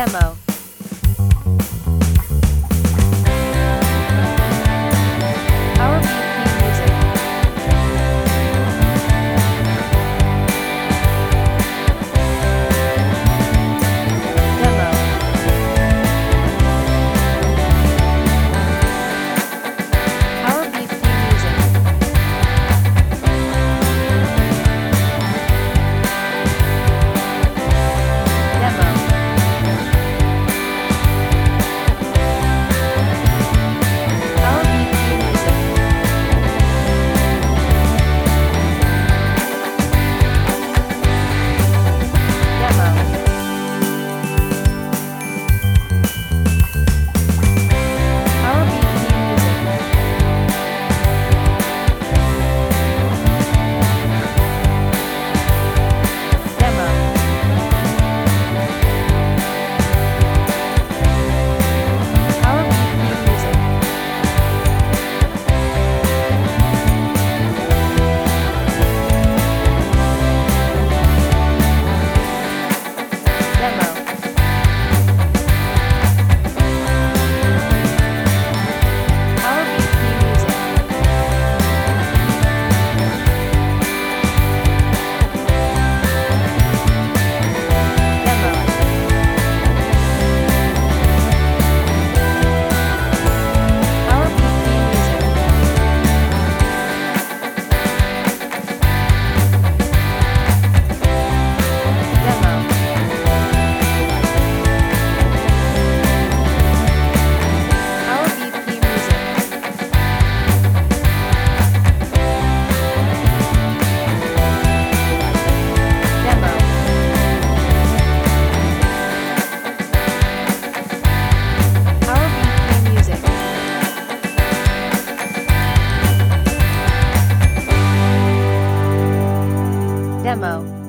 Demo. Demo.